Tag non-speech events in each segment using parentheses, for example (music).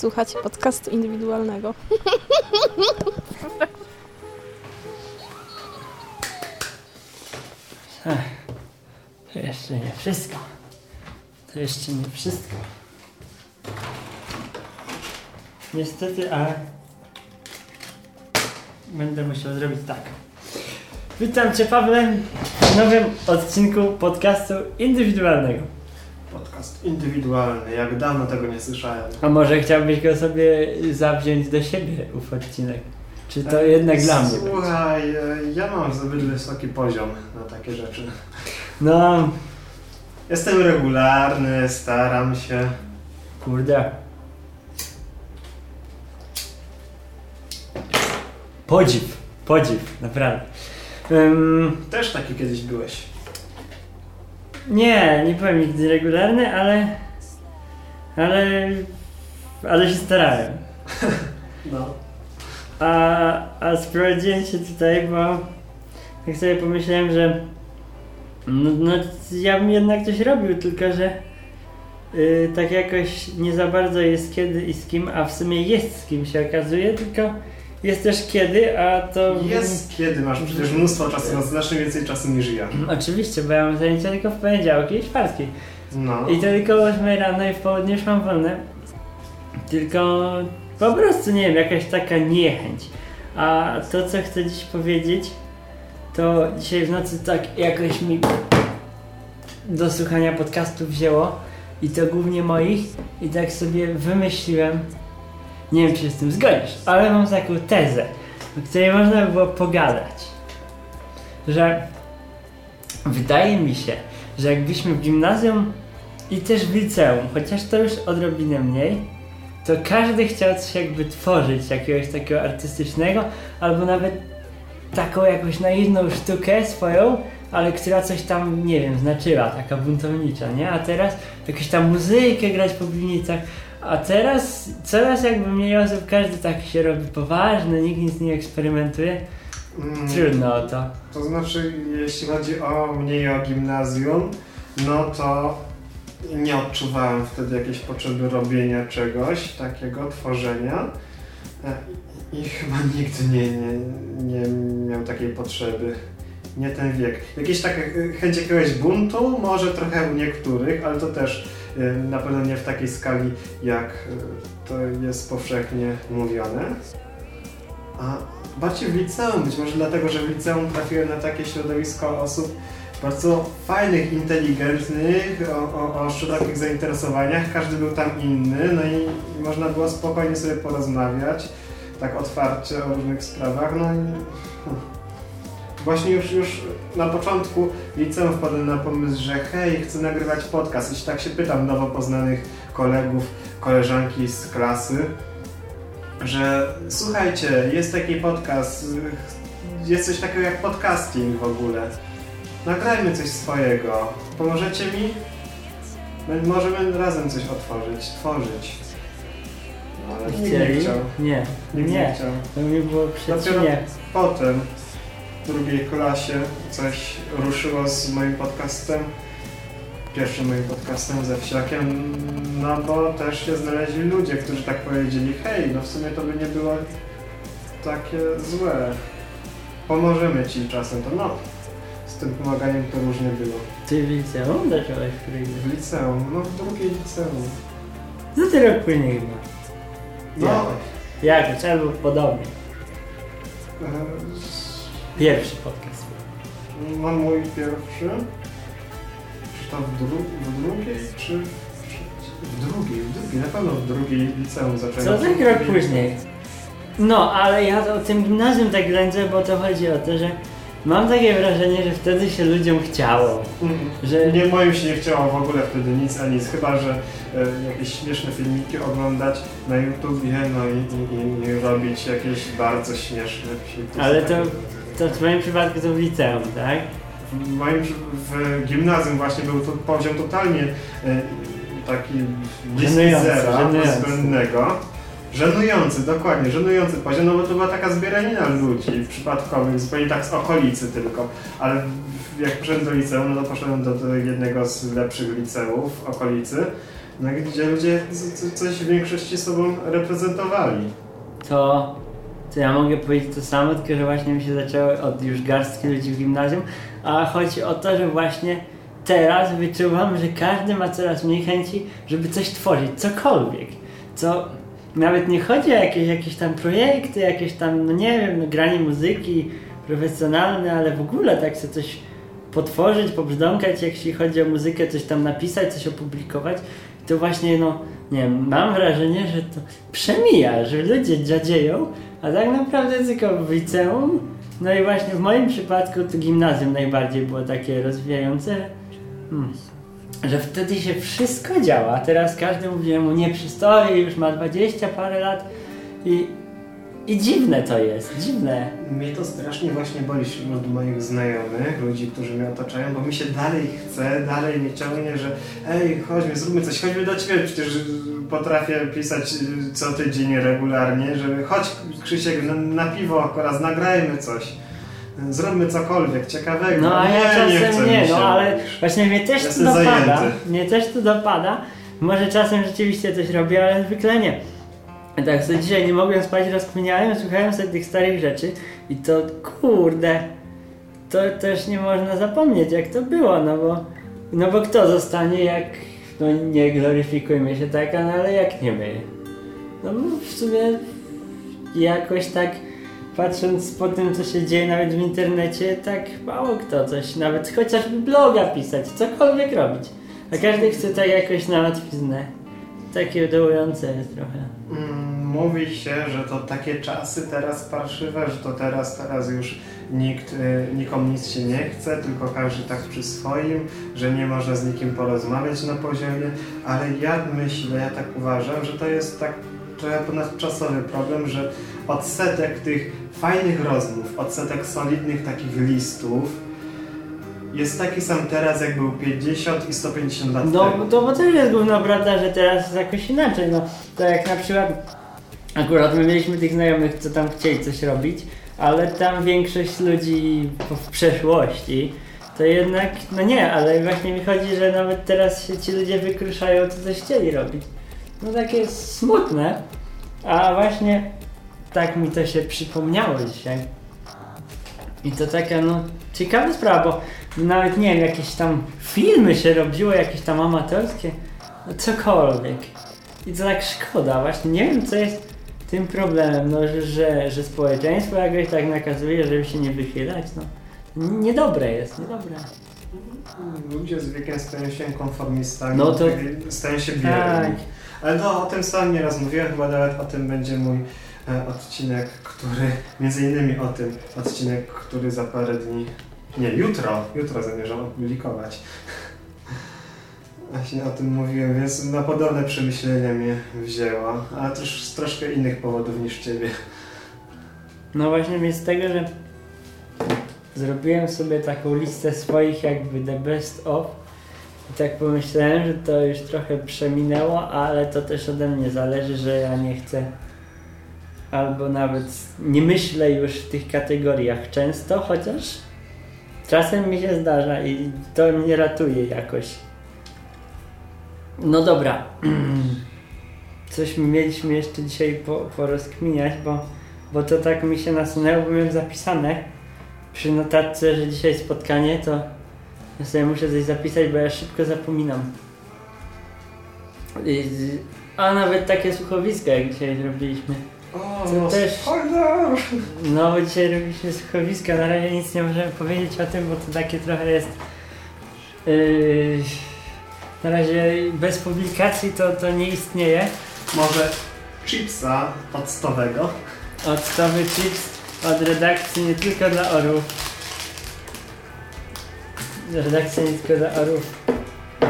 Słuchacie podcastu indywidualnego. To jeszcze nie wszystko. To jeszcze nie wszystko. Niestety, ale będę musiał zrobić tak. Witam Cię Pawle w nowym odcinku podcastu indywidualnego. Podcast indywidualny, jak dawno tego nie słyszałem. A może chciałbyś go sobie zawziąć do siebie, ów odcinek? Czy to jednak dla mnie? będzie? Słuchaj, e, ja mam zbyt wysoki poziom na takie rzeczy. No, Jestem regularny, staram się. kurde. Podziw, podziw, naprawdę. Ym, Też taki kiedyś byłeś. Nie, nie powiem nigdy regularny, ale. Ale. Ale się starałem. No. A, a sprowadziłem się tutaj, bo tak sobie pomyślałem, że. No, no ja bym jednak coś robił, tylko że. y, tak jakoś nie za bardzo jest kiedy i z kim, a w sumie jest z kim się okazuje, tylko jest też kiedy, a to. Jest kiedy, masz przecież mnóstwo czasu, masz znacznie więcej czasu niż ja. Oczywiście, bo ja mam zajęcia tylko w poniedziałki i czwartki. No. I to tylko o 8 rano i w południe już mam wolne. Tylko po prostu nie wiem, jakaś taka niechęć. A to co chcę dziś powiedzieć, to dzisiaj w nocy tak jakoś mi do słuchania podcastów wzięło i to głównie moich i tak sobie wymyśliłem, nie wiem czy się z tym zgodzisz, ale mam taką tezę, o której można by było pogadać, że wydaje mi się, że jakbyśmy w gimnazjum i też w liceum, chociaż to już odrobinę mniej, to każdy chciał coś jakby tworzyć, jakiegoś takiego artystycznego, albo nawet taką jakąś naiwną sztukę swoją, ale która coś tam, nie wiem, znaczyła, taka buntownicza, nie? A teraz jakąś tam muzykę grać po piwnicach, a teraz coraz jakby mniej osób, każdy tak się robi poważny, nikt nic nie eksperymentuje. Mm, Trudno o to. To znaczy, jeśli chodzi o mnie i o gimnazjum, no to nie odczuwałem wtedy jakiejś potrzeby robienia czegoś takiego, tworzenia. I chyba (laughs) nigdy nie, nie, nie miał takiej potrzeby. Nie ten wiek. Jakieś takie e, chęć jakiegoś buntu, może trochę u niektórych, ale to też na pewno nie w takiej skali, jak e, to jest powszechnie mówione. A bardziej w liceum, być może dlatego, że w liceum trafiłem na takie środowisko osób bardzo fajnych, inteligentnych, o, o, o szerokich zainteresowaniach. Każdy był tam inny, no i można było spokojnie sobie porozmawiać, tak otwarcie o różnych sprawach. No i. właśnie już, już na początku liceum wpadłem na pomysł, że hej, chcę nagrywać podcast. I tak się pytam nowo poznanych kolegów, koleżanki z klasy, że słuchajcie, jest taki podcast, jest coś takiego jak podcasting w ogóle. Nagrajmy coś swojego. Pomożecie mi? My możemy razem coś otworzyć, tworzyć. No, ale nikt nie Chcieli? chciał. Nie, Nikt nie nie. chciał. To mi było Dopiero przeciwnie. potem, w drugiej klasie, coś ruszyło z moim podcastem. Pierwszym moim podcastem ze wsiakiem, no bo też się znaleźli ludzie, którzy tak powiedzieli, hej, no w sumie to by nie było takie złe. Pomożemy ci czasem, to no. Z tym pomaganiem to różnie było. Ty w liceum zacząłeś w W liceum, no w drugiej liceum. No ty rok później chyba. No, Jakoś, albo podobnie. e, Pierwszy podcast. no mój pierwszy. Czy to w, dru w drugiej, czy w, w drugiej, w drugiej, na pewno w drugiej liceum zacząłem. Co tak rok później? No, ale ja o tym gimnazjum tak ględzę, bo to chodzi o to, że mam takie wrażenie, że wtedy się ludziom chciało. Mhm. Że Nie, moim się nie chciało w ogóle wtedy nic, a nic, chyba że e, jakieś śmieszne filmiki oglądać na YouTubie, no i, i, i, robić jakieś bardzo śmieszne filmy. Ale to- to w moim przypadku to w liceum, tak? W moim w gimnazjum właśnie był to poziom totalnie e, taki bliski Żenujący, zera, żenujący. bezwzględnego. Żenujący, dokładnie, żenujący poziom, no bo to była taka zbieranina ludzi przypadkowych, zupełnie tak z okolicy tylko. Ale jak poszedłem do liceum, no to poszedłem do, do jednego z lepszych liceów w okolicy. no, gdzie ludzie coś w większości sobą reprezentowali. to, to ja mogę powiedzieć to samo, tylko że właśnie mi się zaczęło od już garstki ludzi w gimnazjum, a chodzi o to, że właśnie teraz wyczuwam, że każdy ma coraz mniej chęci, żeby coś tworzyć, cokolwiek, co nawet nie chodzi o jakieś, jakieś tam projekty, jakieś tam, no nie wiem, no, granie muzyki profesjonalne, ale w ogóle tak sobie coś potworzyć, pobrzdąkać, jeśli chodzi o muzykę, coś tam napisać, coś opublikować, to właśnie, no, nie wiem, mam wrażenie, że to przemija, że ludzie dziadzieją, a tak naprawdę tylko w liceum, no i właśnie w moim przypadku to gimnazjum najbardziej było takie rozwijające, hmm, że wtedy się wszystko działa, teraz każdy mówi, mu nie przystoi, już ma 20 parę lat i, i dziwne to jest, dziwne. Mnie to strasznie właśnie boli wśród moich znajomych, ludzi, którzy mnie otaczają, bo mi się dalej chce, dalej mnie ciągnie, że ej, chodźmy, zróbmy coś, chodźmy do Ciebie, przecież potrafię pisać y, co tydzień regularnie, że chodź Krzysiek na, na piwo oraz nagrajmy coś. Zróbmy cokolwiek ciekawego. No a ja nie, czasem nie, się no ale właśnie mnie też to Jestem dopada. zajęty. Mnie też to dopada. Może czasem rzeczywiście coś robię, ale zwykle nie. Tak sobie dzisiaj nie mogłem spać, rozkminiałem, słuchałem sobie tych starych rzeczy i to kurde, to też nie można zapomnieć jak to było, no bo, no bo kto zostanie jak, no nie gloryfikujmy się tak, no ale jak nie my. No w sumie jakoś tak patrząc po tym, co się dzieje nawet w internecie, tak mało kto coś, nawet chociażby bloga pisać, cokolwiek robić. A każdy chce tak jakoś na łatwiznę. Takie dołujące jest trochę. Mm, Mówi się, że to takie czasy teraz parszywe, że to teraz, teraz już nikt, y, nikomu nic się nie chce, tylko każdy tak przy swoim, że nie można z nikim porozmawiać na poziomie, ale ja myślę, ja tak uważam, że to jest tak trochę ponadczasowy problem, że odsetek tych fajnych rozmów, odsetek solidnych takich listów jest taki sam teraz, jak był 50 i 150 lat No temu. to bo też jest główna prawda, że teraz jest jakoś inaczej. No to jak na przykład akurat my mieliśmy tych znajomych, co tam chcieli coś robić, ale tam większość ludzi w przeszłości to jednak, no nie, ale właśnie mi chodzi, że nawet teraz się ci ludzie wykruszają, co coś chcieli robić. No takie smutne, a właśnie tak mi to się przypomniało dzisiaj. I to taka, no, ciekawa sprawa, bo nawet nie wiem, jakieś tam filmy się robiło, jakieś tam amatorskie, no cokolwiek. I to tak szkoda, właśnie nie wiem, co jest tym problemem, no, że, że, że społeczeństwo jakoś tak nakazuje, żeby się nie wychylać, no. Niedobre jest, niedobre. Ludzie z wiekiem stają się konformistami, No to- stają się Tak. bierni. Ale to o tym sam nieraz mówiłem, chyba nawet o tym będzie mój e, odcinek, który, między innymi o tym, odcinek, który za parę dni, nie, jutro, jutro zamierzam opublikować. Właśnie o tym mówiłem, więc na podobne przemyślenia mnie wzięło, ale też z troszkę innych powodów niż ciebie. No właśnie mnie z tego, że zrobiłem sobie taką listę swoich jakby the best of i tak pomyślałem, że to już trochę przeminęło, ale to też ode mnie zależy, że ja nie chcę albo nawet nie myślę już w tych kategoriach często, chociaż czasem mi się zdarza i to mnie ratuje jakoś. No dobra. (clears throat) Coś mieliśmy jeszcze dzisiaj po, porozkminiać, bo bo to tak mi się nasunęło, bo miałem zapisane przy notatce, że dzisiaj spotkanie, to ja sobie muszę coś zapisać, bo ja szybko zapominam. I, a nawet takie słuchowiska, jak dzisiaj zrobiliśmy. O, To no też-! No, bo dzisiaj robiliśmy słuchowiska, na razie nic nie możemy powiedzieć o tym, bo to takie trochę jest... Yy, na razie bez publikacji to, to nie istnieje. Może chipsa octowego. Octowy chips od redakcji nie tylko dla orłów. Redakcja nie tylko dla orłów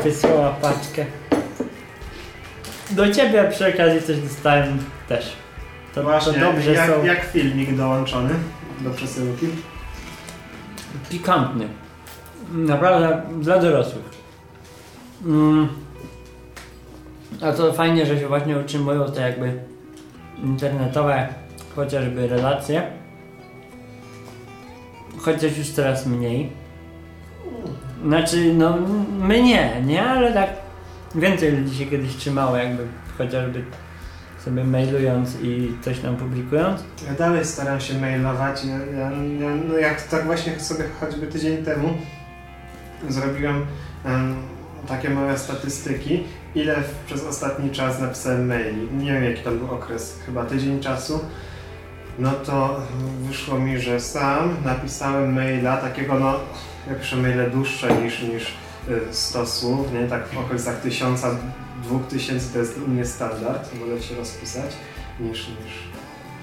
wysłała paczkę. Do ciebie przy okazji coś dostałem też. To, Właśnie, to dobrze jak, są. jak filmik dołączony do przesyłki. Pikantny. Naprawdę dla dorosłych. Mm. A to fajnie, że się właśnie utrzymują te jakby internetowe chociażby relacje. Chociaż już coraz mniej. Znaczy, no my nie, nie, ale tak więcej ludzi się kiedyś trzymało jakby chociażby sobie mailując i coś nam publikując. Ja dalej staram się mailować. Ja, ja, ja, no jak tak właśnie sobie choćby tydzień temu zrobiłem em, takie małe statystyki, ile przez ostatni czas napisałem maili. Nie wiem jaki to był okres, chyba tydzień czasu. No to wyszło mi, że sam napisałem maila takiego, no ja piszę maile dłuższe niż, niż y, 100 słów, nie? Tak w okolicach 1000, 2000 to jest u mnie standard, wolę się rozpisać niż, niż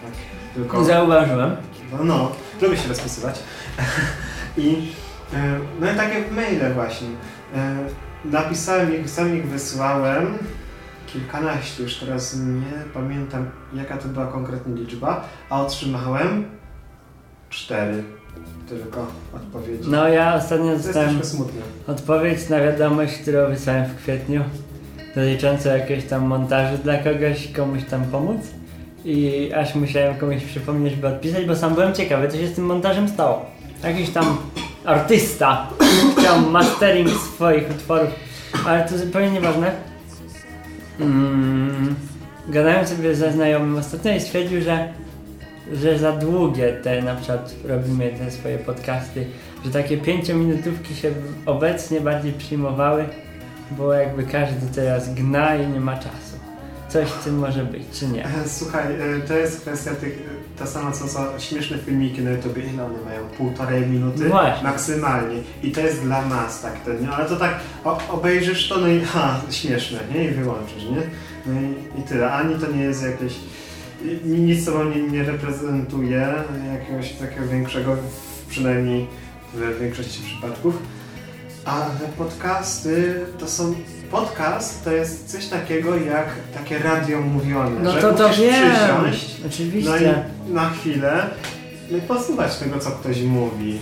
tak. Tylko, Zauważyłem. no, no, lubię się rozpisywać. (laughs) I e, no i takie maile właśnie. Napisałem ich, sam ich wysłałem. Kilkanaście, już teraz nie pamiętam jaka to była konkretnie liczba, a otrzymałem cztery tylko odpowiedzi. No ja ostatnio dostałem odpowiedź na wiadomość, którą wysłałem w kwietniu dotyczącą jakiegoś tam montażu dla kogoś, komuś tam pomóc. I aż musiałem komuś przypomnieć, by odpisać, bo sam byłem ciekawy, co się z tym montażem stało. Jakiś tam artysta mastering swoich utworów, ale to zupełnie nieważne. Mm, gadałem sobie ze znajomym ostatnio i stwierdził, że, że za długie te na przykład robimy te swoje podcasty, że takie pięciominutówki się obecnie bardziej przyjmowały, bo jakby każdy teraz gna i nie ma czasu. Coś w tym może być, czy nie? E, Słuchaj, e, to jest kwestia tych, ta sama co, co śmieszne filmiki na YouTube, ile one mają? Półtorej minuty? No Właśnie. Maksymalnie. I to jest dla nas tak to, nie? Ale to tak o, obejrzysz to, no i ha, śmieszne, nie? I wyłączysz, nie? No i, i tyle. Ani to nie jest jakieś... Nic sobą nie, nie reprezentuje jakiegoś takiego większego, przynajmniej w większości przypadków. Ale podcasty to są... Podcast to jest coś takiego jak takie radio mówione, No że to to wiem, przysiąść no oczywiście. i na chwilę no i posłuchać tego, co ktoś mówi.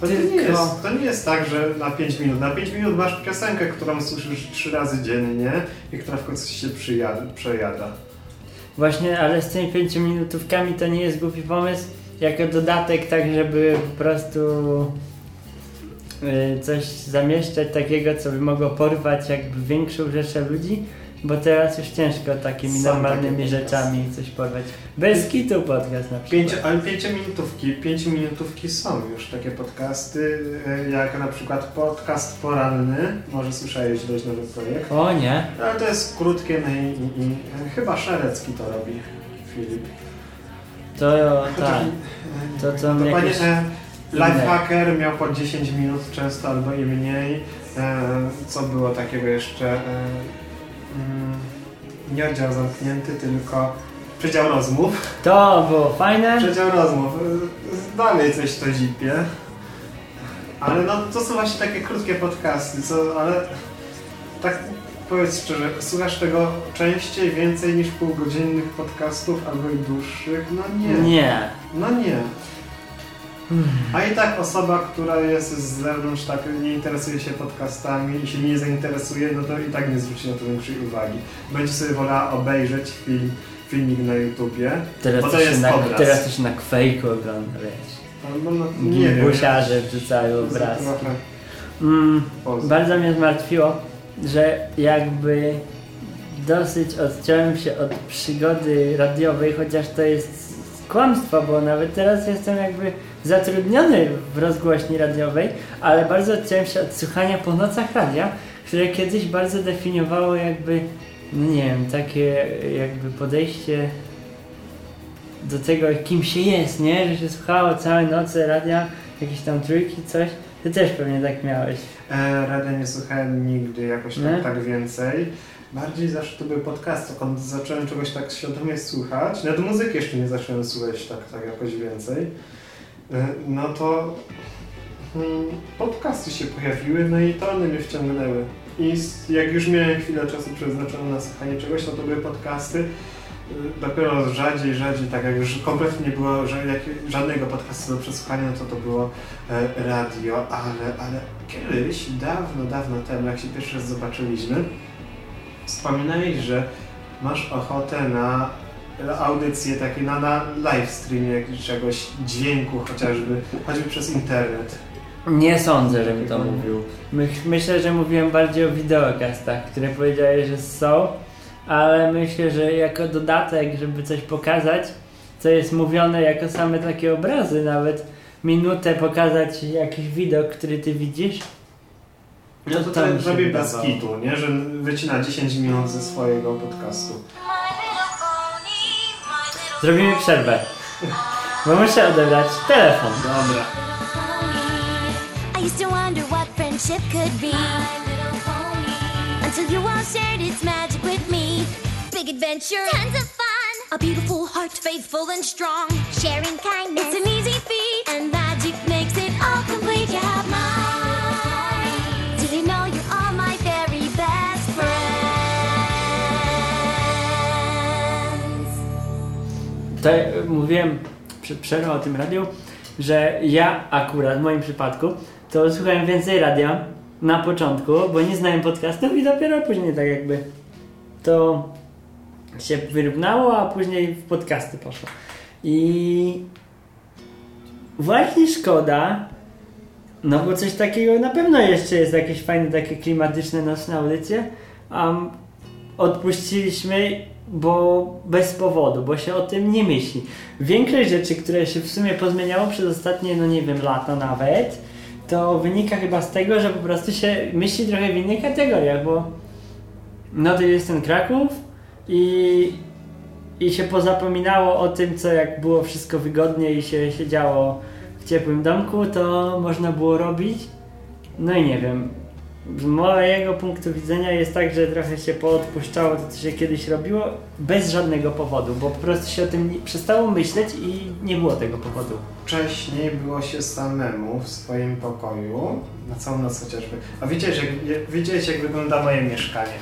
To nie, jest, to nie jest tak, że na 5 minut. Na 5 minut masz piosenkę, którą słyszysz 3 razy dziennie i która w końcu się przyjada, przejada. Właśnie, ale z tymi pięciominutówkami to nie jest głupi pomysł, jako dodatek tak, żeby po prostu coś zamieszczać takiego, co by mogło porwać jakby większą rzeszę ludzi, bo teraz już ciężko takimi Są normalnymi takie rzeczami coś porwać. Bez kitu podcast na przykład. Pięcio, ale 5 minutówki, 5 minutówki są już takie podcasty, e, jak na przykład podcast poranny. Może słyszałeś dość nowy projekt. O nie, Ale to jest krótkie no i, i, i chyba Szerecki to robi, Filip. to tak. To co mnie Dokładnie, jakieś e, inne. Lifehacker miał po 10 minut często albo i mniej. E, co było takiego jeszcze? E, mm, nie oddział zamknięty, tylko przedział rozmów. To było fajne. Przedział rozmów. Dalej coś to zipie. Ale no to są właśnie takie krótkie podcasty, co, ale tak powiedz szczerze, słuchasz tego częściej, więcej niż półgodzinnych podcastów albo i dłuższych? No nie. Nie. No nie. A i tak osoba, która jest z zewnątrz, tak nie interesuje się podcastami i się nie zainteresuje, no to i tak nie zwróci na to większej uwagi. Będzie sobie wolała obejrzeć film, filmik na YouTubie. Teraz Bo to, jest na, obraz. teraz się na kwejku ogląda, wiesz. No, nie wiem. Gimbusiarze wrzucają. Trochę Mm, bardzo mnie zmartwiło, że jakby dosyć odciąłem się od przygody radiowej, chociaż to jest kłamstwo, bo nawet teraz jestem jakby zatrudniony w rozgłośni radiowej, ale bardzo odciąłem się od słuchania po nocach radia, które kiedyś bardzo definiowało jakby, no nie wiem, takie jakby podejście do tego, kim się jest, nie? Że się słuchało całe noce radia, jakieś tam trójki, coś. Ty też pewnie tak miałeś. E, radia nie słuchałem nigdy jakoś tak, tak więcej. Bardziej zawsze to były podcasty, kiedy zacząłem czegoś tak świadomie słuchać. Nawet muzyki jeszcze nie zacząłem słuchać tak, tak jakoś więcej. E, no to mm, podcasty się pojawiły, no i to one mnie wciągnęły. I jak już miałem chwilę czasu przeznaczoną na słuchanie czegoś, no to były podcasty. Y, Dopiero rzadziej, rzadziej, tak jak już kompletnie nie było żadnego podcastu do przesłuchania, no to to było e, radio, ale, ale kiedyś, dawno, dawno temu, jak się pierwszy raz zobaczyliśmy, wspominałeś, że masz ochotę na audycję takie na, na live streamie czegoś, dźwięku chociażby, choćby przez internet. Nie sądzę, żebym to mówił. My, myślę, że mówiłem bardziej o wideokastach, które powiedziałeś, że są, ale myślę, że jako dodatek, żeby coś pokazać, co jest mówione jako same takie obrazy, nawet minutę pokazać jakiś widok, który ty widzisz. No to, to to mi się robi bez kitu, nie? Że wycina 10 minut ze swojego podcastu. Zrobimy przerwę. Bo muszę odebrać telefon. Dobra. I used to wonder what friendship could be. Until you all shared its magic with me. Big adventure, tons of fun. A beautiful heart, faithful and strong. Sharing kindness, it's an easy feat. And Tutaj y, mówiłem przed przerwą o tym radiu, że ja akurat w moim przypadku to słuchałem więcej radia na początku, bo nie znałem podcastów i dopiero później tak jakby to się wyrównało, a później w podcasty poszło. I właśnie szkoda, no bo coś takiego na pewno jeszcze jest jakieś fajne, takie klimatyczne nocne audycje, a odpuściliśmy, bo bez powodu, bo się o tym nie myśli. Większość rzeczy, które się w sumie pozmieniało przez ostatnie, no nie wiem, lata nawet, to wynika chyba z tego, że po prostu się myśli trochę w innych kategoriach, bo no to jest ten Kraków i, i się pozapominało o tym, co jak było wszystko wygodnie i się siedziało w ciepłym domku, to można było robić. No i nie wiem, z mojego punktu widzenia jest tak, że trochę się poodpuszczało to, co się kiedyś robiło, bez żadnego powodu, bo po prostu się o tym nie, przestało myśleć i nie było tego powodu. Wcześniej było się samemu w swoim pokoju, na całą noc chociażby. A wiecie, jak, jak wygląda moje mieszkanie?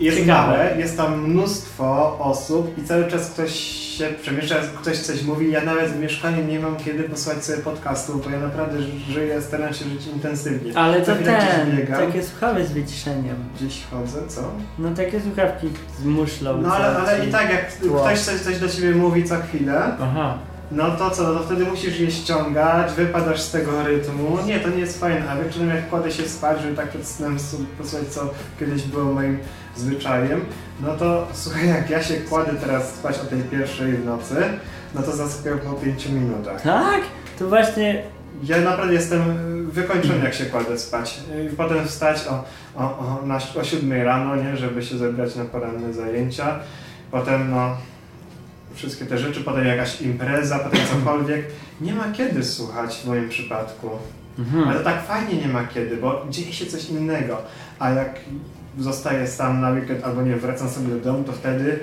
Jest małe, jest tam mnóstwo osób i cały czas ktoś się przemieszcza, ktoś coś mówi. Ja nawet w mieszkaniu nie mam kiedy posłuchać sobie podcastu, bo ja naprawdę żyję, staram się żyć intensywnie. Ale to ten, takie słuchawy z wyciszeniem. Gdzieś chodzę, co? No takie słuchawki z muszlą. No ale, ale i tak, jak tło. ktoś coś, coś do ciebie mówi co chwilę, Aha. No to co, no to wtedy musisz je ściągać, wypadasz z tego rytmu. Nie, to nie jest fajne, a wieczorem jak kładę się spać, żeby tak przed snem posłuchać, co kiedyś było moim zwyczajem, no to słuchaj, jak ja się kładę teraz spać o tej pierwszej w nocy, no to zasypiam po 5 minutach. Tak? To właśnie Ja naprawdę jestem wykończony, jak się kładę spać. I potem wstać o, o, o, na, o 7 rano, nie, żeby się zebrać na poranne zajęcia. Potem no, wszystkie te rzeczy, potem jakaś impreza, potem (clears throat) cokolwiek. Nie ma kiedy słuchać w moim przypadku. Mhm. Ale tak fajnie nie ma kiedy, bo dzieje się coś innego. A jak zostaję sam na weekend albo nie wracam sobie do domu, to wtedy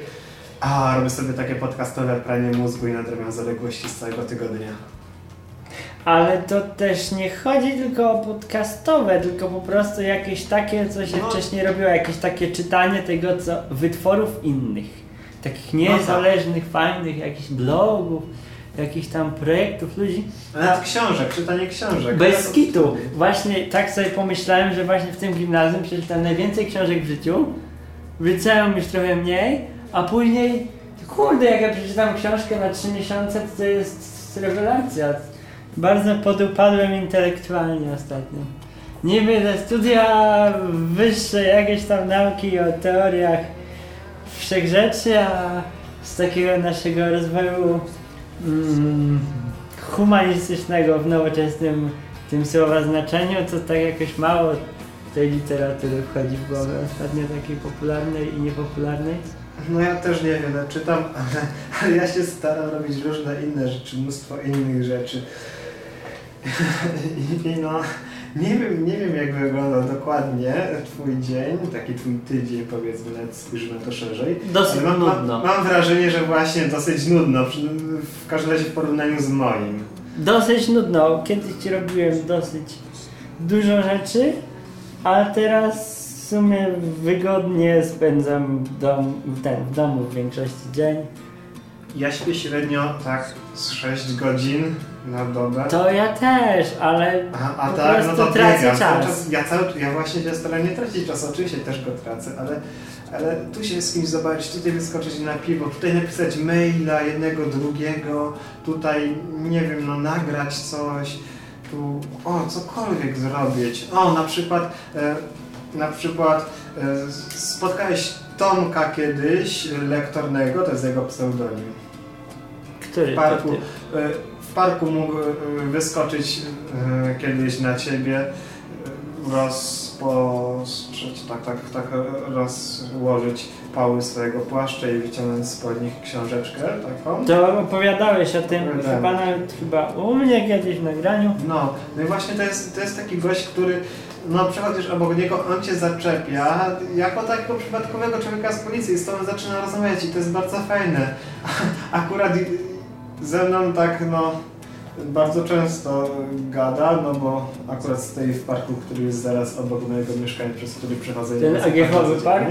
a, robię sobie takie podcastowe pranie mózgu i nadrabiam zaległości z całego tygodnia. Ale to też nie chodzi tylko o podcastowe, tylko po prostu jakieś takie, co się No. wcześniej robiło, jakieś takie czytanie tego, co wytworów innych. Takich niezależnych, fajnych, jakichś blogów, jakichś tam projektów ludzi. Nawet książek, czytanie książek. Bez Ja- kitu. Właśnie tak sobie pomyślałem, że właśnie w tym gimnazjum przeczytałem najwięcej książek w życiu. W liceum już trochę mniej, a później, kurde, jak ja przeczytam książkę na 3 miesiące, to to jest rewelacja. Bardzo podupadłem intelektualnie ostatnio. Niby te studia wyższe, jakieś tam nauki o teoriach wszechrzeczy, a z takiego naszego rozwoju mm, humanistycznego w nowoczesnym tym słowa znaczeniu, to tak jakoś mało tej literatury wchodzi w głowę ostatnio takiej popularnej i niepopularnej. No ja też niewiele czytam, (laughs) ale, ale ja się staram robić różne inne rzeczy, mnóstwo innych rzeczy. (laughs) I no, nie wiem, nie wiem jak wygląda dokładnie twój dzień, taki twój tydzień powiedzmy, nawet spojrzymy na to szerzej. Dosyć mam, nudno. mam, wrażenie, że właśnie dosyć nudno, w każdym razie w porównaniu z moim. Dosyć nudno. Kiedyś ci robiłem dosyć dużo rzeczy, a teraz w sumie wygodnie spędzam w, dom, ten, w domu w większości dzień. Ja śpię średnio tak z 6 godzin na dobę. To ja też, ale A, a po tak, no prostu to tracę. Cały czas. Ja, cały, ja właśnie się staram nie tracić czasu, oczywiście też go tracę, ale, ale tu się z kimś zobaczyć, tutaj wyskoczyć na piwo, tutaj napisać maila jednego, drugiego, tutaj, nie wiem, no nagrać coś. prostu, o, cokolwiek zrobić. O, na przykład, e, na przykład e, spotkałeś Tomka kiedyś, e, lektornego, to jest jego pseudonim. Który W parku, ty? W parku mógł e, wyskoczyć e, kiedyś na ciebie, e, rozpostrzeć, tak, tak, tak, rozłożyć pały swojego płaszcza i wyciągnąć spod nich książeczkę taką. To opowiadałeś o tym chyba nawet chyba u mnie kiedyś w nagraniu. No, no i właśnie to jest, to jest taki gość, który no przechodzisz obok niego, on cię zaczepia jako takiego przypadkowego człowieka z policji, z tobą zaczyna rozmawiać i to jest bardzo fajne. (laughs) Akurat ze mną tak no bardzo często gada, no bo akurat stoi w parku, który jest zaraz obok mojego mieszkania, przez który przechodzę. Ten Agiechowy Park?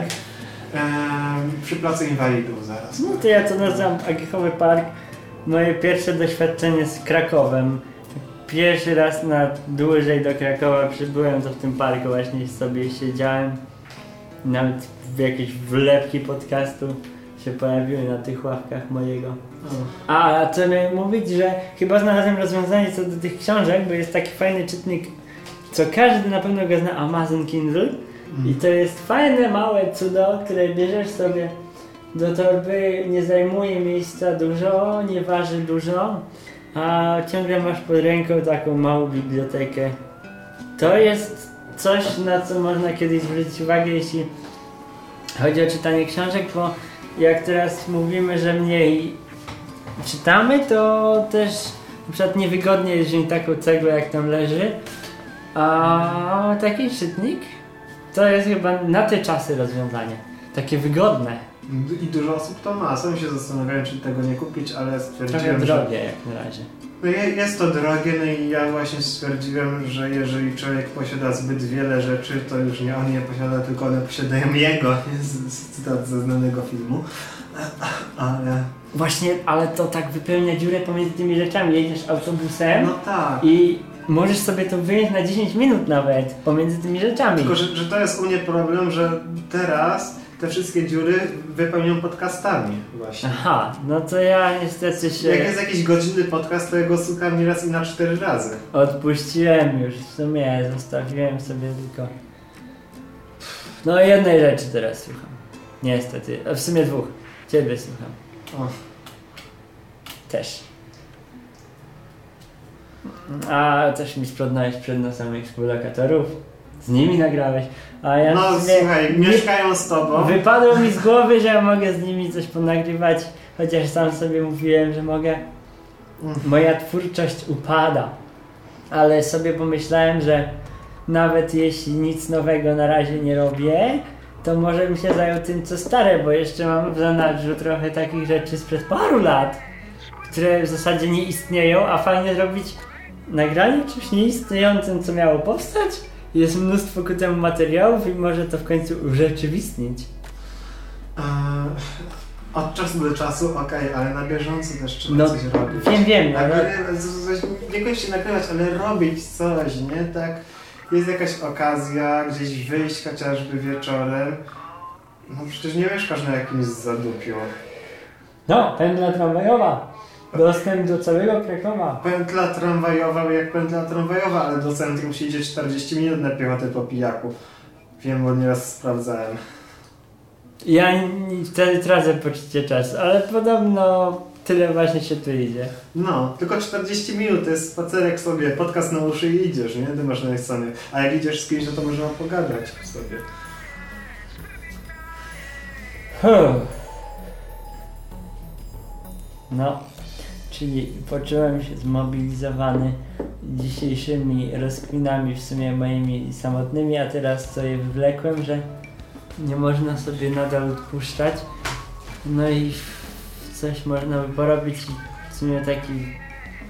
Em, przy Placu Inwalidów zaraz. No to ja to nazywam Agiechowy Park. Moje pierwsze doświadczenie z Krakowem. Pierwszy raz na dłużej do Krakowa przybyłem, to w tym parku właśnie sobie siedziałem. Nawet w jakieś wlepki podcastu się pojawiły na tych ławkach mojego. A co miałem mówić, że chyba znalazłem rozwiązanie co do tych książek, bo jest taki fajny czytnik, co każdy na pewno go zna, Amazon Kindle. I to jest fajne, małe cudo, które bierzesz sobie do torby, nie zajmuje miejsca dużo, nie waży dużo, a ciągle masz pod ręką taką małą bibliotekę. To jest coś, na co można kiedyś zwrócić uwagę, jeśli chodzi o czytanie książek, bo jak teraz mówimy, że mniej czytamy, to też na przykład niewygodnie jest wziąć taką cegłę, jak tam leży, a taki czytnik to jest chyba na te czasy rozwiązanie. Takie wygodne, I dużo osób to ma. Sam się zastanawiałem, czy tego nie kupić, ale trochę stwierdziłem, że drogie jak na razie. No je- jest to drogie, no i ja właśnie stwierdziłem, że jeżeli człowiek posiada zbyt wiele rzeczy, to już nie on je posiada, tylko one posiadają (laughs) jego. Jest cytat ze znanego filmu. Ale Właśnie, ale to tak wypełnia dziurę pomiędzy tymi rzeczami. Jedziesz autobusem no tak. i możesz sobie to wyjąć na 10 minut nawet pomiędzy tymi rzeczami. Tylko, że, że to jest u mnie problem, że teraz te wszystkie dziury wypełnią podcastami właśnie. Aha, no to ja niestety się Jak jest jakiś godzinny podcast, to ja go słucham nieraz i na cztery razy. odpuściłem już. W sumie zostawiłem sobie tylko. No jednej rzeczy teraz słucham. Niestety. A w sumie dwóch. Ciebie słucham. O. Też. A też mi sprzątnąłeś przed nosem moich współlokatorów. Z nimi nagrałeś. A ja No słuchaj, nie- mieszkają z tobą. Wypadło mi z głowy, że ja mogę z nimi coś ponagrywać, chociaż sam sobie mówiłem, że mogę. Moja twórczość upada. Ale sobie pomyślałem, że nawet jeśli nic nowego na razie nie robię, to może bym się zajął tym, co stare, bo jeszcze mam w zanadrzu trochę takich rzeczy sprzed paru lat, które w zasadzie nie istnieją, a fajnie zrobić nagranie czymś nieistniejącym, co miało powstać. Jest mnóstwo ku temu materiałów i może to w końcu urzeczywistnić. Eee, Od czasu do czasu, okej, ale na bieżąco też trzeba No, coś robić. Wiem, wiem, Tak, ale ale coś, niekoniecznie nagrywać, ale robić coś, nie? Tak, jest jakaś okazja, gdzieś wyjść chociażby wieczorem. No przecież nie mieszkasz na jakimś zadupiu. no, pętla tramwajowa. Dostęp do całego Krakowa. Pętla tramwajowa jak pętla tramwajowa, ale do centrum się idzie 40 minut na piechotę po pijaku. Wiem, bo nieraz sprawdzałem. Ja wtedy tracę poczucie czasu, ale podobno tyle właśnie się tu idzie. No, tylko 40 minut, to jest spacerek sobie, podcast na uszy i idziesz, nie? Ty masz napisane. A jak idziesz z kimś, no to można pogadać sobie. Huh. No, czyli poczułem się zmobilizowany dzisiejszymi rozkminami w sumie moimi samotnymi, a teraz co je wywlekłem, że nie można sobie nadal odpuszczać. No i coś można by porobić i w sumie taki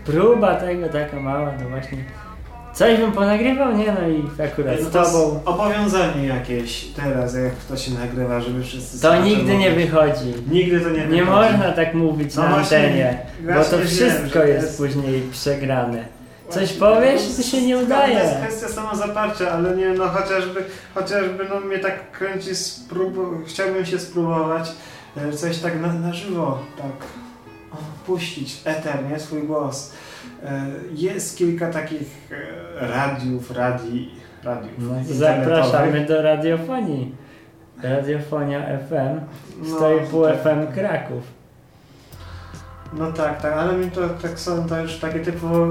próba tego, taka mała, no właśnie. Coś bym ponagrywał, nie? No i akurat No z tobą. Obowiązanie jakieś teraz, jak to się nagrywa, żeby wszyscy... To nigdy nie wychodzi. Nigdy to nie Nie wychodzi. można tak mówić No na właśnie, antenie, bo to wiem, wszystko to jest jest- później przegrane. Coś powiesz, to się nie udaje. To jest kwestia samozaparcia, ale nie no chociażby, chociażby no mnie tak kręci sprób... chciałbym się spróbować e, coś tak na, na żywo, tak puścić eternie swój głos. E, Jest kilka takich e, radiów, radii, radiów No, zapraszamy do radiofonii. Radiofonia FM, No, 100,5 tak. FM Kraków. No tak, tak, ale mi to tak są to już takie typowo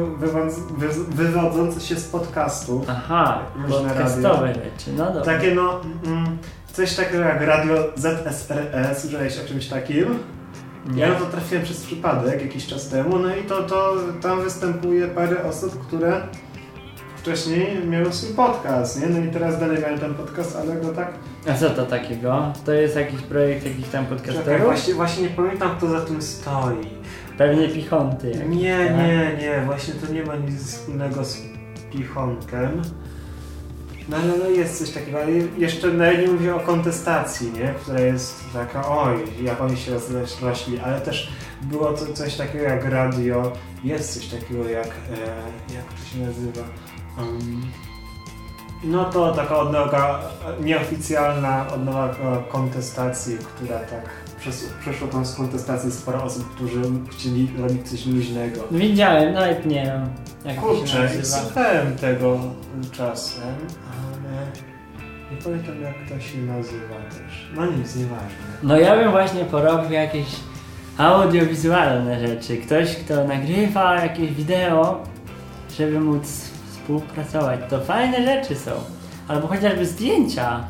wywodzące, się z podcastu. Aha, Różne podcastowe rzeczy, no dobra. Takie no, mm, coś takiego jak radio ZSRS, słyszałeś o czymś takim? Nie. Ja na to trafiłem przez przypadek jakiś czas temu, no i to, to tam występuje parę osób, które wcześniej miały swój podcast, nie? No i teraz dalej mają ten podcast, ale go tak... A co to takiego? To jest jakiś projekt jakichś tam Czekaj, podcasterów? właśnie, właśnie nie pamiętam kto za tym stoi. Pewnie pichonty. jakieś, Nie, tak? nie, nie, właśnie to nie ma nic wspólnego z Pichonkiem. No ale no jest coś takiego, ale jeszcze nawet nie mówię o kontestacji, nie? Która jest taka, oj, jak oni się rozrośli, ale też było to coś takiego jak radio, jest coś takiego jak, e, jak to się nazywa? Um, no to taka odnoga, nieoficjalna odnoga kontestacji, która tak przez, przeszło tam z kontestacji sporo osób, którzy chcieli robić coś luźnego. Widziałem, nawet nie wiem. Jak Kurczę, słuchałem tego czasem, ale nie pamiętam jak to się nazywa też. No nic, nieważne. No ja bym właśnie porobił jakieś audiowizualne rzeczy. Ktoś, kto nagrywa jakieś wideo, żeby móc współpracować. To fajne rzeczy są. Albo chociażby zdjęcia.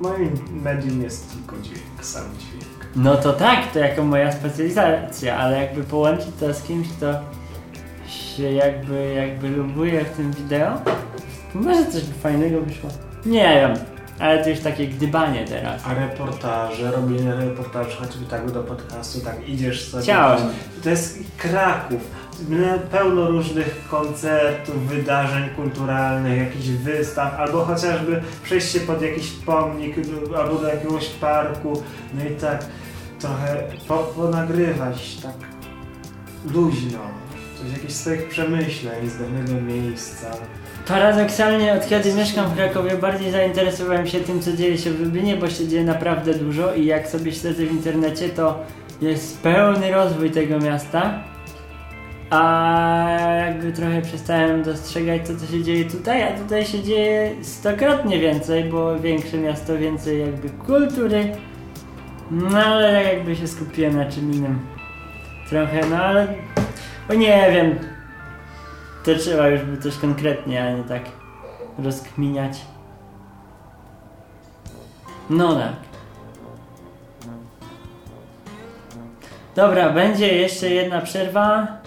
Moim medium jest tylko dźwięk, sam dźwięk. No to tak, to jako moja specjalizacja, ale jakby połączyć to z kimś, kto się jakby, jakby lubuje w tym wideo, to może coś by fajnego wyszło. Nie wiem, ale to już takie gdybanie teraz. A reportaże, robienie reportaży choćby tak do podcastu, tak idziesz sobie. Chciałem. To jest Kraków. Pełno różnych koncertów, wydarzeń kulturalnych, jakichś wystaw, albo chociażby przejście pod jakiś pomnik albo do jakiegoś parku. No i tak trochę po, ponagrywać tak luźno. Coś jakichś swoich przemyśleń z danego miejsca. Paradoksalnie od kiedy mieszkam w Krakowie bardziej zainteresowałem się tym co dzieje się w Lublinie, bo się dzieje naprawdę dużo i jak sobie śledzę w internecie to jest pełny rozwój tego miasta. A jakby trochę przestałem dostrzegać to, co się dzieje tutaj, a tutaj się dzieje stokrotnie więcej, bo większe miasto, więcej jakby kultury. No ale tak jakby się skupiłem na czym innym. Trochę, no ale... O nie wiem. To trzeba już by coś konkretnie, a nie tak rozkminiać. No tak. Dobra, będzie jeszcze jedna przerwa,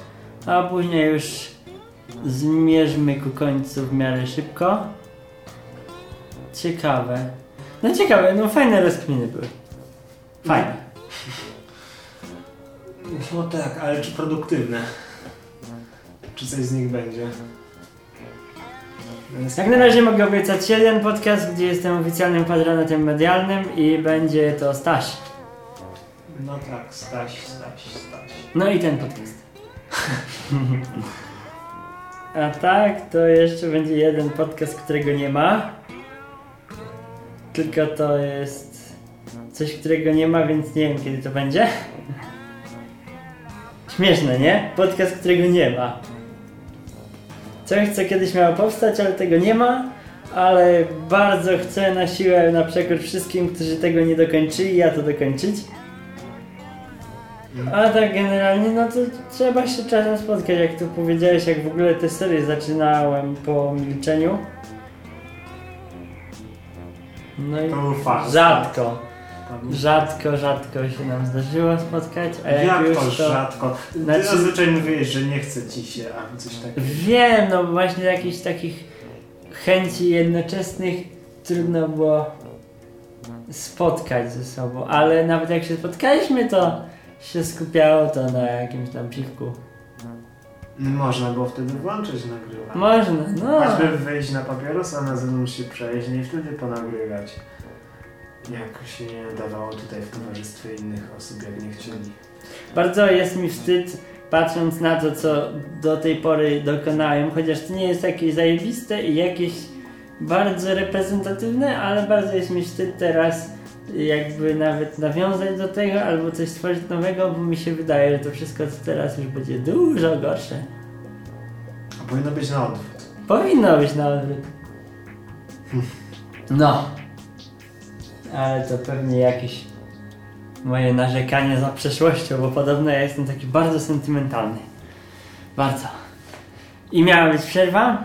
a później już zmierzmy ku końcu w miarę szybko. Ciekawe. No ciekawe, no fajne rozkminy były. Fajne. No tak, ale czy produktywne? Czy coś z nich będzie? Jak na razie mogę obiecać jeden podcast, gdzie jestem oficjalnym patronatem medialnym i będzie to Staś. No tak, Staś, Staś, Staś. No i ten podcast. A tak, to jeszcze będzie jeden podcast, którego nie ma. Tylko to jest coś, którego nie ma, więc nie wiem kiedy to będzie. Śmieszne, nie? Podcast, którego nie ma. Coś, co kiedyś miało powstać, ale tego nie ma. Ale bardzo chcę na siłę na przekór wszystkim, którzy tego nie dokończyli, ja to dokończyć. A tak generalnie, no to trzeba się czasem spotkać, jak tu powiedziałeś, jak w ogóle tę serię zaczynałem po milczeniu. No i To był fakt. rzadko, rzadko, rzadko się nam zdarzyło spotkać, a jak, Jak już to to... rzadko? Ty Znaczy- zazwyczaj mówiłeś, że nie chce ci się, a coś takiego. Wiem, no właśnie jakichś takich chęci jednoczesnych trudno było spotkać ze sobą, ale nawet jak się spotkaliśmy, to się skupiało to na jakimś tam piwku. Można było wtedy włączyć nagrywanie. Można, no. Choćby wyjść na papierosa, na zewnątrz się przejść i wtedy ponagrywać. Jak się nie dawało tutaj w towarzystwie innych osób, jak nie chcieli. Bardzo jest mi wstyd, patrząc na to, co do tej pory dokonałem, chociaż to nie jest jakieś zajebiste i jakieś bardzo reprezentatywne, ale bardzo jest mi wstyd teraz jakby nawet nawiązać do tego albo coś stworzyć nowego, bo mi się wydaje, że to wszystko co teraz już będzie dużo gorsze. A powinno być na odwrót. Powinno być na odwrót. No. Ale to pewnie jakieś moje narzekanie za przeszłością, bo podobno ja jestem taki bardzo sentymentalny. Bardzo. I miała być przerwa,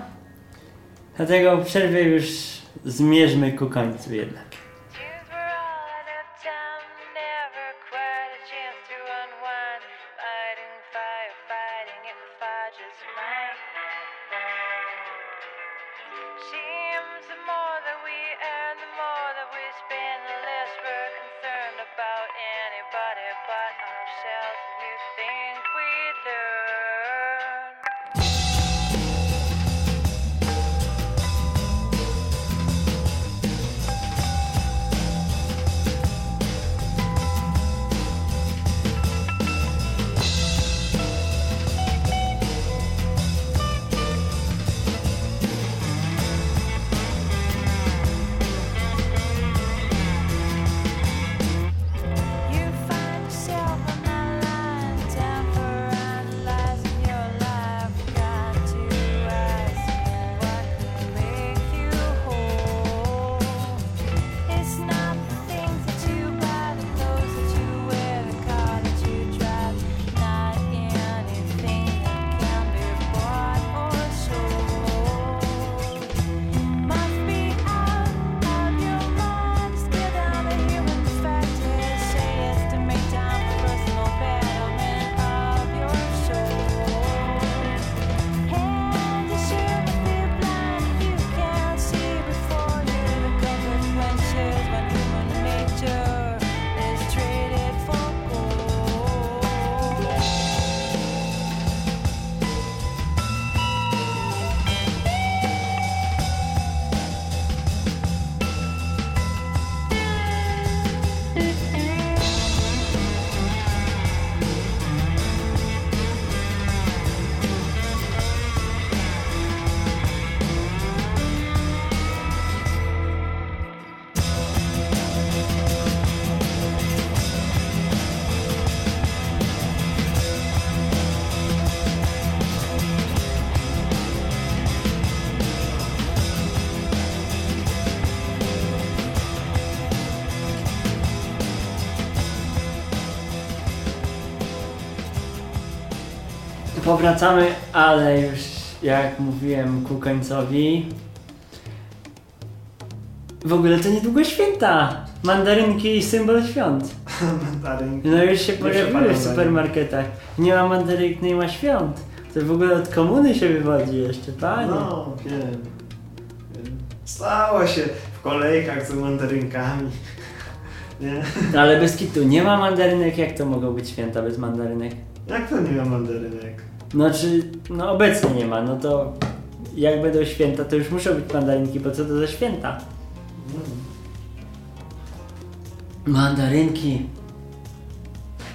dlatego przerwę już zmierzmy ku końcu jednak. Powracamy, ale już jak mówiłem ku końcowi. W ogóle to niedługo święta. Mandarynki i symbol świąt. (laughs) Mandarynki. No już się pojawiły w supermarketach. Nie ma mandarynek, nie ma świąt. To w ogóle od komuny się wywodzi jeszcze, panie. No, wiem. wiem. Stało się w kolejkach z mandarynkami. (laughs) Nie? No, ale bez kitu, nie ma mandarynek, jak to mogą być święta bez mandarynek? Jak to nie ma mandarynek? No czy, no obecnie nie ma, no to jak będą święta, to już muszą być mandarynki, bo co to za święta? Mandarynki.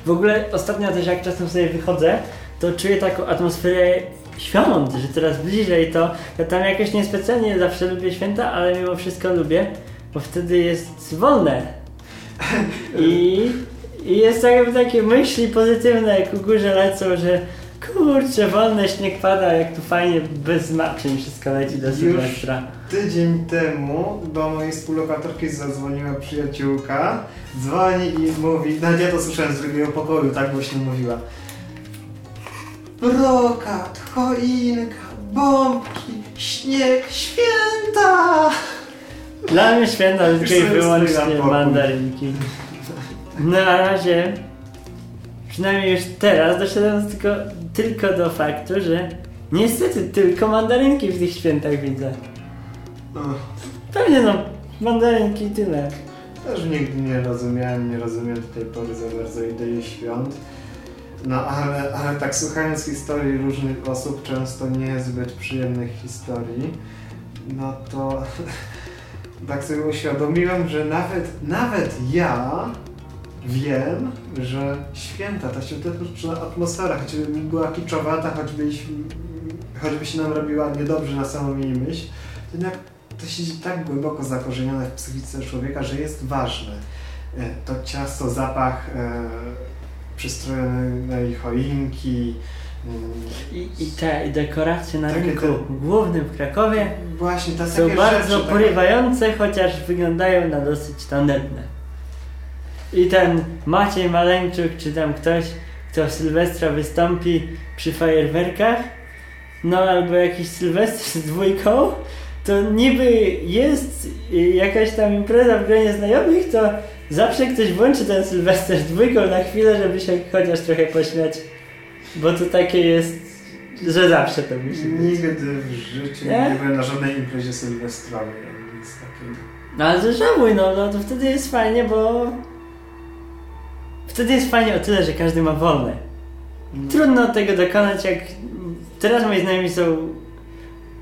W ogóle ostatnio też jak czasem sobie wychodzę, to czuję taką atmosferę świąt, że coraz bliżej to. Ja tam jakoś niespecjalnie zawsze lubię święta, ale mimo wszystko lubię, bo wtedy jest wolne. (laughs) I, i jest jakby takie myśli pozytywne ku górze lecą, że kurczę, wolne śnieg pada, jak tu fajnie, bez znaczeń wszystko leci do Sylwestra. tydzień temu do mojej współlokatorki zadzwoniła przyjaciółka, dzwoni i mówi, ja to słyszałem z drugiego pokoju, tak głośno mówiła. Brokat, choinka, bombki, śnieg, święta! Dla mnie święta tylko i sobie wyłącznie mandarynki. Na razie, przynajmniej już teraz doszedłem tylko, tylko do faktu, że niestety tylko mandarynki w tych świętach widzę. No, Pewnie no, mandarynki i tyle. też nigdy nie rozumiałem, nie rozumiem do tej pory za bardzo idei świąt. No ale, ale tak słuchając historii różnych osób, często niezbyt przyjemnych historii, no to (laughs) tak sobie uświadomiłem, że nawet, nawet ja wiem, że święta, ta świąteczna atmosfera, choćby była kiczowata, choćby, choćby się nam robiła niedobrze na samą jej myśl, to jednak to siedzi tak głęboko zakorzenione w psychice człowieka, że jest ważne. e, to ciasto, zapach e, przystrojonej choinki. mm, I, i te dekoracje na Takie rynku te- głównym w Krakowie Właśnie, są bardzo rzeczy, porywające, chociaż wyglądają na dosyć tandetne. I ten Maciej Maleńczuk, czy tam ktoś, kto Sylwestra wystąpi przy fajerwerkach, no albo jakiś Sylwestr z dwójką, to niby jest jakaś tam impreza w gronie znajomych, to zawsze ktoś włączy ten Sylwester z dwójką na chwilę, żeby się chociaż trochę pośmiać, bo to takie jest, że zawsze to musi być. Nigdy w życiu Nie? nie, byłem na żadnej imprezie sylwestrowej, nic takiego. No ale żałuj, no, no to wtedy jest fajnie, bo wtedy jest fajnie o tyle, że każdy ma wolne. Trudno tego dokonać, jak teraz moi znajomi są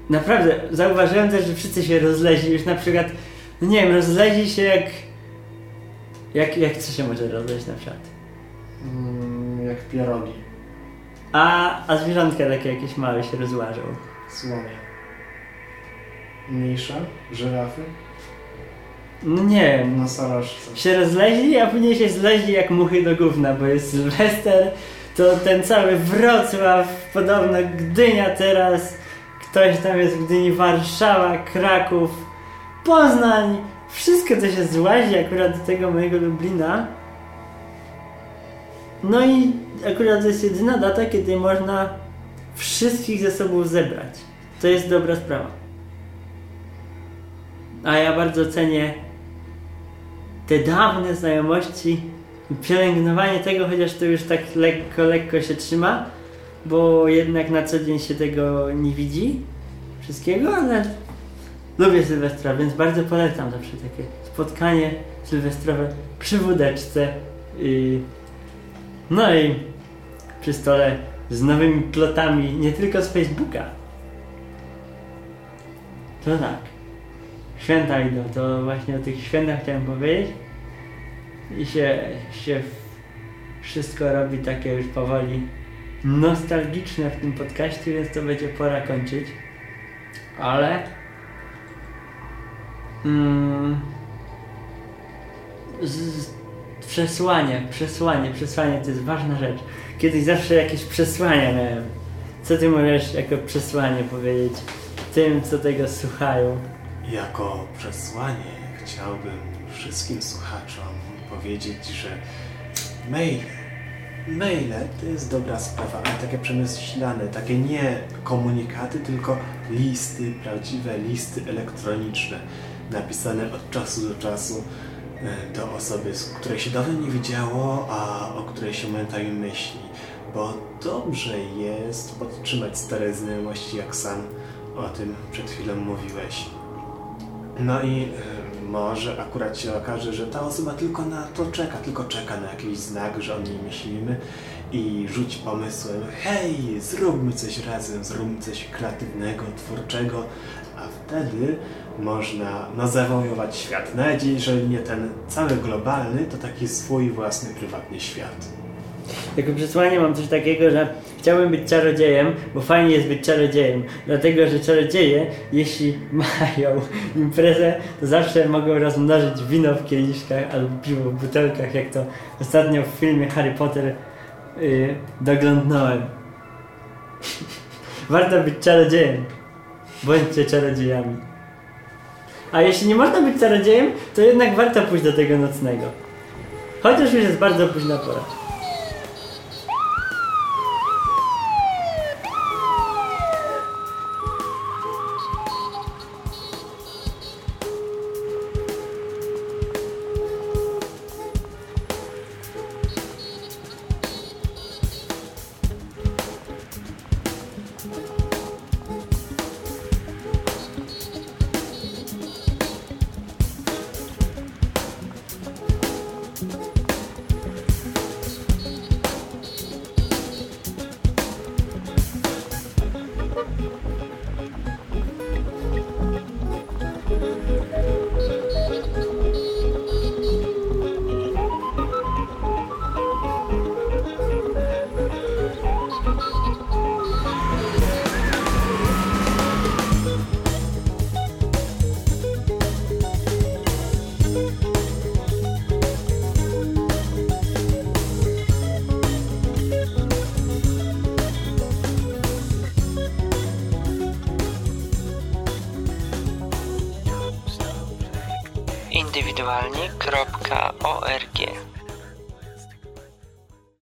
naprawdę, zauważyłem też, że wszyscy się rozleźli już na przykład, no nie wiem, rozleźli się jak jak, jak co się może rozleźć na przykład? Mm, jak pierogi, A, a zwierzątka takie jakieś małe się rozłażą. słonie. Mniejsze, żyrafy, No nie wiem, nosorożce. się rozleźli, a później się zleźli jak muchy do gówna, bo jest Sylwester, to ten cały Wrocław, podobno Gdynia teraz, ktoś tam jest w Gdyni, Warszawa, Kraków, Poznań, wszystko to się złazi akurat do tego mojego Lublina. No i akurat to jest jedyna data, kiedy można wszystkich ze sobą zebrać. To jest dobra sprawa. A ja bardzo cenię te dawne znajomości i pielęgnowanie tego, chociaż to już tak lekko, lekko się trzyma, bo jednak na co dzień się tego nie widzi wszystkiego, ale lubię Sylwestra, więc bardzo polecam zawsze takie spotkanie sylwestrowe przy wódeczce i no i przy stole z nowymi plotami, nie tylko z Facebooka. To tak. Święta idą, to właśnie o tych świętach chciałem powiedzieć. I się, się wszystko robi takie już powoli nostalgiczne w tym podcaście, więc to będzie pora kończyć. Ale mm, z, z, przesłanie, przesłanie, przesłanie to jest ważna rzecz. Kiedyś zawsze jakieś przesłania miałem. Co ty możesz jako przesłanie powiedzieć tym, co tego słuchają? Jako przesłanie chciałbym wszystkim słuchaczom powiedzieć, że maile, maile to jest dobra sprawa, ale takie przemyślane, takie nie komunikaty, tylko listy, prawdziwe listy elektroniczne, napisane od czasu do czasu e, do osoby, z której się dawno nie widziało, a o której się momentami myśli, bo dobrze jest podtrzymać stare znajomości, jak sam o tym przed chwilą mówiłeś. No i y, może akurat się okaże, że ta osoba tylko na to czeka, tylko czeka na jakiś znak, że o niej myślimy i rzuci pomysłem, hej, zróbmy coś razem, zróbmy coś kreatywnego, twórczego, a wtedy można no, zawojować świat. Nawet jeżeli nie ten cały globalny, to taki swój własny, prywatny świat. Jako przesłanie mam coś takiego, że chciałbym być czarodziejem, bo fajnie jest być czarodziejem. Dlatego, że czarodzieje, jeśli mają imprezę, to zawsze mogą rozmnożyć wino w kieliszkach albo piwo w butelkach, jak to ostatnio w filmie Harry Potter yy, doglądnąłem. (laughs) Warto być czarodziejem. Bądźcie czarodziejami. A jeśli nie można być czarodziejem, to jednak warto pójść do tego nocnego. Chociaż już jest bardzo późna pora.